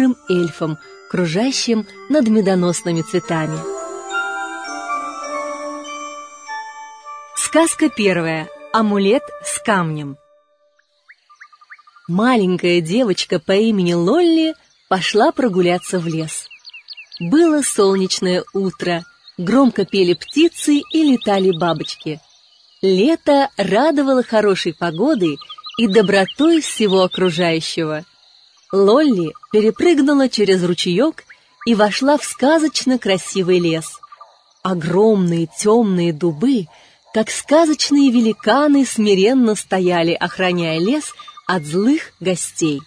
добрым эльфом, кружащим над медоносными цветами. Сказка первая. Амулет с камнем. Маленькая девочка по имени Лолли пошла прогуляться в лес. Было солнечное утро, громко пели птицы и летали бабочки. Лето радовало хорошей погодой и добротой всего окружающего. Лолли перепрыгнула через ручеек и вошла в сказочно красивый лес. Огромные темные дубы, как сказочные великаны, смиренно стояли, охраняя лес от злых гостей.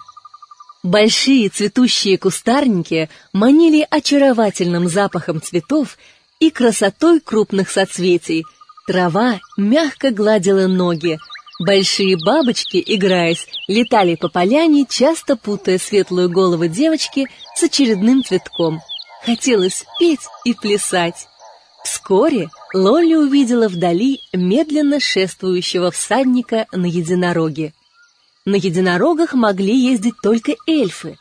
Большие цветущие кустарники манили очаровательным запахом цветов и красотой крупных соцветий. Трава мягко гладила ноги, Большие бабочки, играясь, летали по поляне, часто путая светлую голову девочки с очередным цветком. Хотелось петь и плясать. Вскоре Лолли увидела вдали медленно шествующего всадника на единороге. На единорогах могли ездить только эльфы.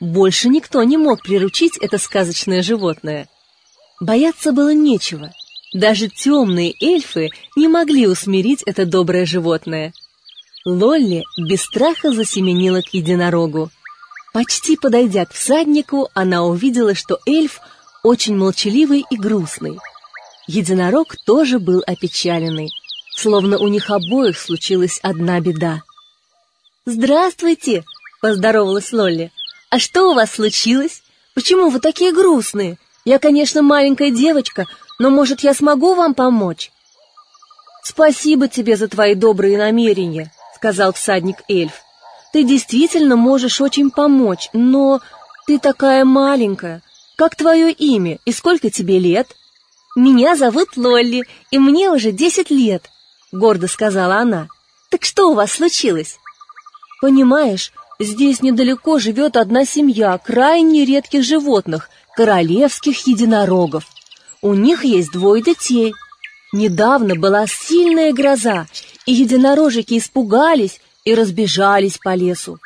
Больше никто не мог приручить это сказочное животное. Бояться было нечего — даже темные эльфы не могли усмирить это доброе животное. Лолли без страха засеменила к единорогу. Почти подойдя к всаднику, она увидела, что эльф очень молчаливый и грустный. Единорог тоже был опечаленный, словно у них обоих случилась одна беда. «Здравствуйте!» — поздоровалась Лолли. «А что у вас случилось? Почему вы такие грустные? Я, конечно, маленькая девочка, но, может, я смогу вам помочь?» «Спасибо тебе за твои добрые намерения», — сказал всадник-эльф. «Ты действительно можешь очень помочь, но ты такая маленькая. Как твое имя и сколько тебе лет?» «Меня зовут Лолли, и мне уже десять лет», — гордо сказала она. «Так что у вас случилось?» «Понимаешь, здесь недалеко живет одна семья крайне редких животных, королевских единорогов. У них есть двое детей. Недавно была сильная гроза, и единорожики испугались и разбежались по лесу.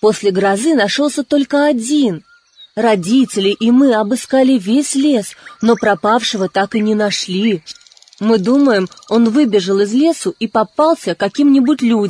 После грозы нашелся только один. Родители и мы обыскали весь лес, но пропавшего так и не нашли. Мы думаем, он выбежал из лесу и попался каким-нибудь людям.